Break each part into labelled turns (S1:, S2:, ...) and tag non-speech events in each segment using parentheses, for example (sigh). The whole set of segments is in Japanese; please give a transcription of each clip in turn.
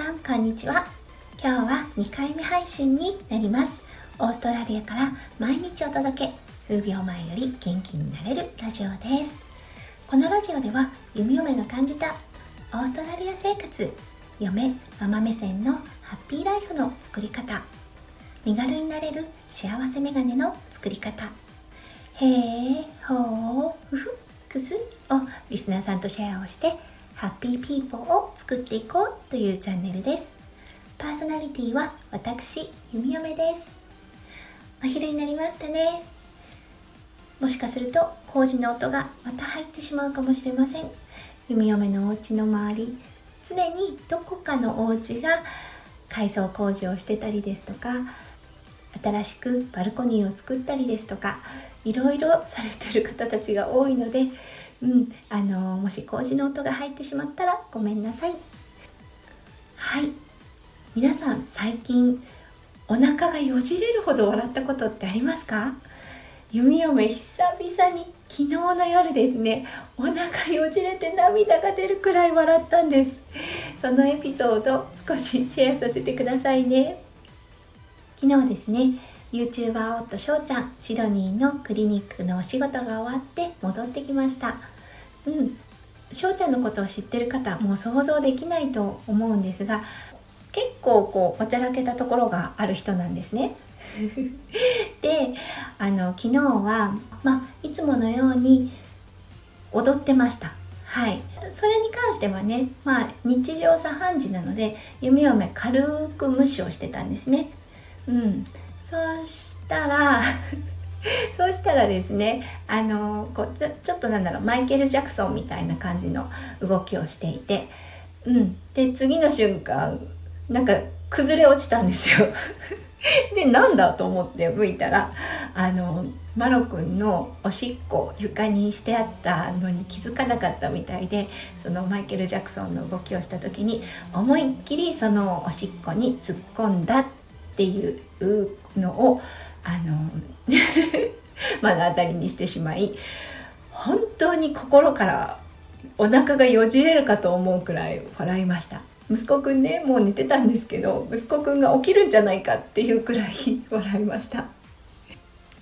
S1: さんこんにちは。今日は2回目配信になります。オーストラリアから毎日お届け数秒前より元気になれるラジオです。このラジオでは弓嫁が感じたオーストラリア生活嫁ママ目線のハッピーライフの作り方身軽になれる幸せメガネの作り方へえほうふふくすをリスナーさんとシェアをしてハッピーピーポーを作っていこうというチャンネルです。パーソナリティは私弓嫁です。お昼になりましたね。もしかすると工事の音がまた入ってしまうかもしれません。弓嫁のお家の周り常にどこかのお家が改装工事をしてたりですとか新しくバルコニーを作ったりですとかいろいろされてる方たちが多いのでうん、あのもし工事の音が入ってしまったらごめんなさい。はい。皆さん最近お腹がよじれるほど笑ったことってありますか？弓嫁久々に昨日の夜ですねお腹よじれて涙が出るくらい笑ったんです。そのエピソード少しシェアさせてくださいね。昨日ですね YouTuber 夫翔ちゃんシドニーのクリニックのお仕事が終わって戻ってきました。うん。翔ちゃんのことを知ってる方もう想像できないと思うんですが結構こうおちゃらけたところがある人なんですね。(laughs) であの昨日は、まあ、いつものように踊ってました。はい。それに関してはねまあ日常茶飯事なので弓嫁軽く無視をしてたんですね。うん。そうしたら (laughs) そうしたらですねあのこうちょちょっとなんだろうマイケル・ジャクソンみたいな感じの動きをしていて、うん、で次の瞬間なんか崩れ落ちたんですよ。(laughs) でなんだと思って向いたらあのマロくんのおしっこ床にしてあったのに気づかなかったみたいでそのマイケル・ジャクソンの動きをした時に思いっきりそのおしっこに突っ込んだっていうのをあの (laughs) 目の当たりにしてしまい本当に心からお腹がよじれるかと思うくらい笑いました。息子くんねもう寝てたんですけど息子くんが起きるんじゃないかっていうくらい笑いました。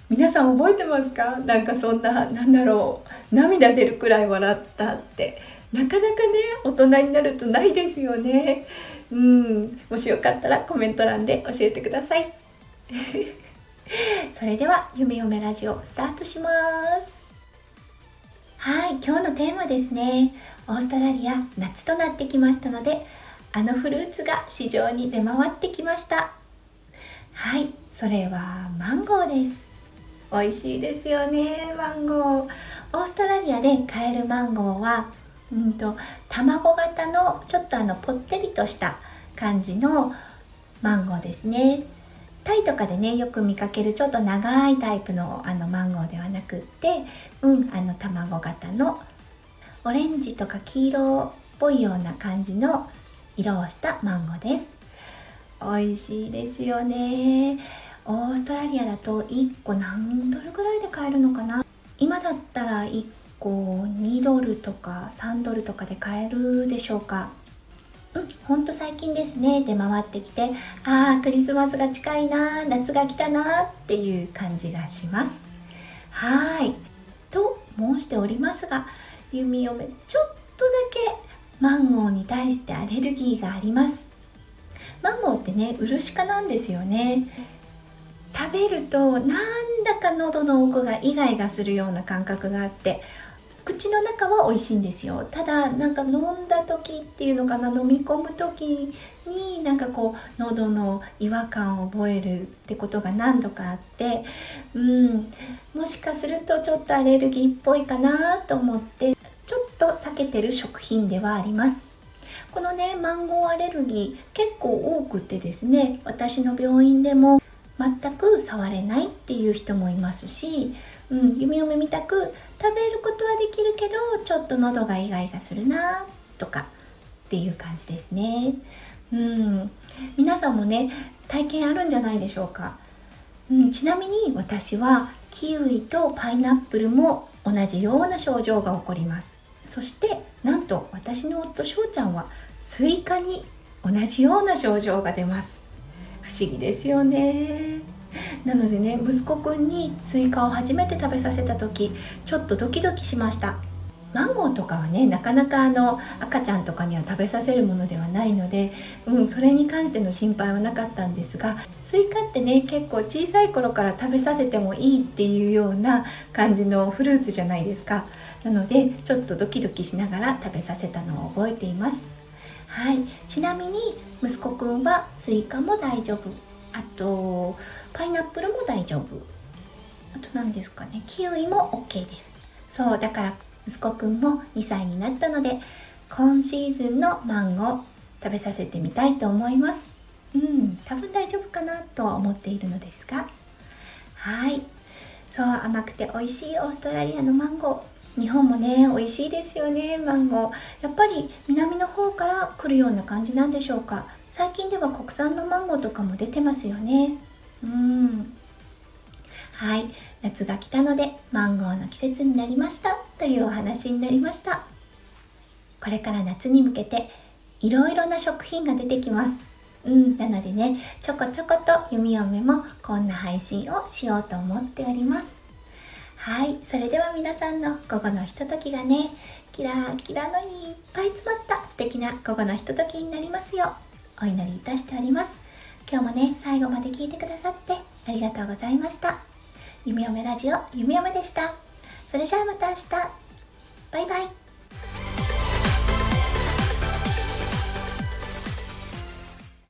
S1: 皆さん覚えてますか？なんかそんななんだろう涙出るくらい笑ったって。なかなかね大人になるとないですよね。うん。もしよかったらコメント欄で教えてください。(laughs) それでは夢嫁ラジオスタートします。はい今日のテーマですね。オーストラリア夏となってきましたのであのフルーツが市場に出回ってきました。はいそれはマンゴーです。美味しいですよねマンゴー。オーストラリアで買えるマンゴーはうんと卵型のちょっとあのぽってりとした感じのマンゴーですね。タイとかでねよく見かけるちょっと長いタイプのあのマンゴーではなくってうんあの卵型のオレンジとか黄色っぽいような感じの色をしたマンゴーです。美味しいですよね。オーストラリアだと1個何ドルぐらいで買えるのかな？今だったら1個2ドルとか3ドルとかで買えるでしょうか？うん、ほんと最近ですね。出回ってきてああクリスマスが近いな夏が来たなっていう感じがします。はい。と申しておりますが弓嫁ちょっとだけマンゴーに対してアレルギーがあります。マンゴーってね漆科なんですよね。食べるとなんだか喉の奥がイガイガするような感覚があって口の中は美味しいんですよ。ただなんか飲んだ時っていうのかな飲み込む時になんかこう喉の違和感を覚えるってことが何度かあってうんもしかするとちょっとアレルギーっぽいかなと思ってちょっと避けてる食品ではあります。このねマンゴーアレルギー結構多くてですね私の病院でも全く触れないっていう人もいますしうん、夢を見たく食べることはできるけどちょっと喉がイガイガするなとかっていう感じですね。うん、皆さんもね体験あるんじゃないでしょうか。うん、ちなみに私はキウイとパイナップルも同じような症状が起こります。そしてなんと私の夫翔ちゃんはスイカに同じような症状が出ます不思議ですよねなのでね息子くんにスイカを初めて食べさせた時ちょっとドキドキしました。マンゴーとかはねなかなかあの赤ちゃんとかには食べさせるものではないので、うん、それに関しての心配はなかったんですがスイカってね結構小さい頃から食べさせてもいいっていうような感じのフルーツじゃないですか。なのでちょっとドキドキしながら食べさせたのを覚えています。はい。ちなみに息子くんはスイカも大丈夫。あとパイナップルも大丈夫。あと何ですかね。キウイも OK です。そうだから息子くんも2歳になったので今シーズンのマンゴー食べさせてみたいと思います。うん多分大丈夫かなとは思っているのですが。はい。そう甘くて美味しいオーストラリアのマンゴー。日本もね美味しいですよねマンゴー。やっぱり南の方から来るような感じなんでしょうか。最近では国産のマンゴーとかも出てますよね。うん。はい。夏が来たのでマンゴーの季節になりました。というお話になりました。これから夏に向けていろいろな食品が出てきます。うん。なのでねちょこちょこと弓嫁もこんな配信をしようと思っております。はい。それでは皆さんの午後のひとときがねキラキラのいっぱい詰まった素敵な午後のひとときになりますよ。お祈りいたしております。今日もね最後まで聞いてくださってありがとうございました。弓嫁ラジオ弓嫁でした。それじゃあまた明日。バイバイ。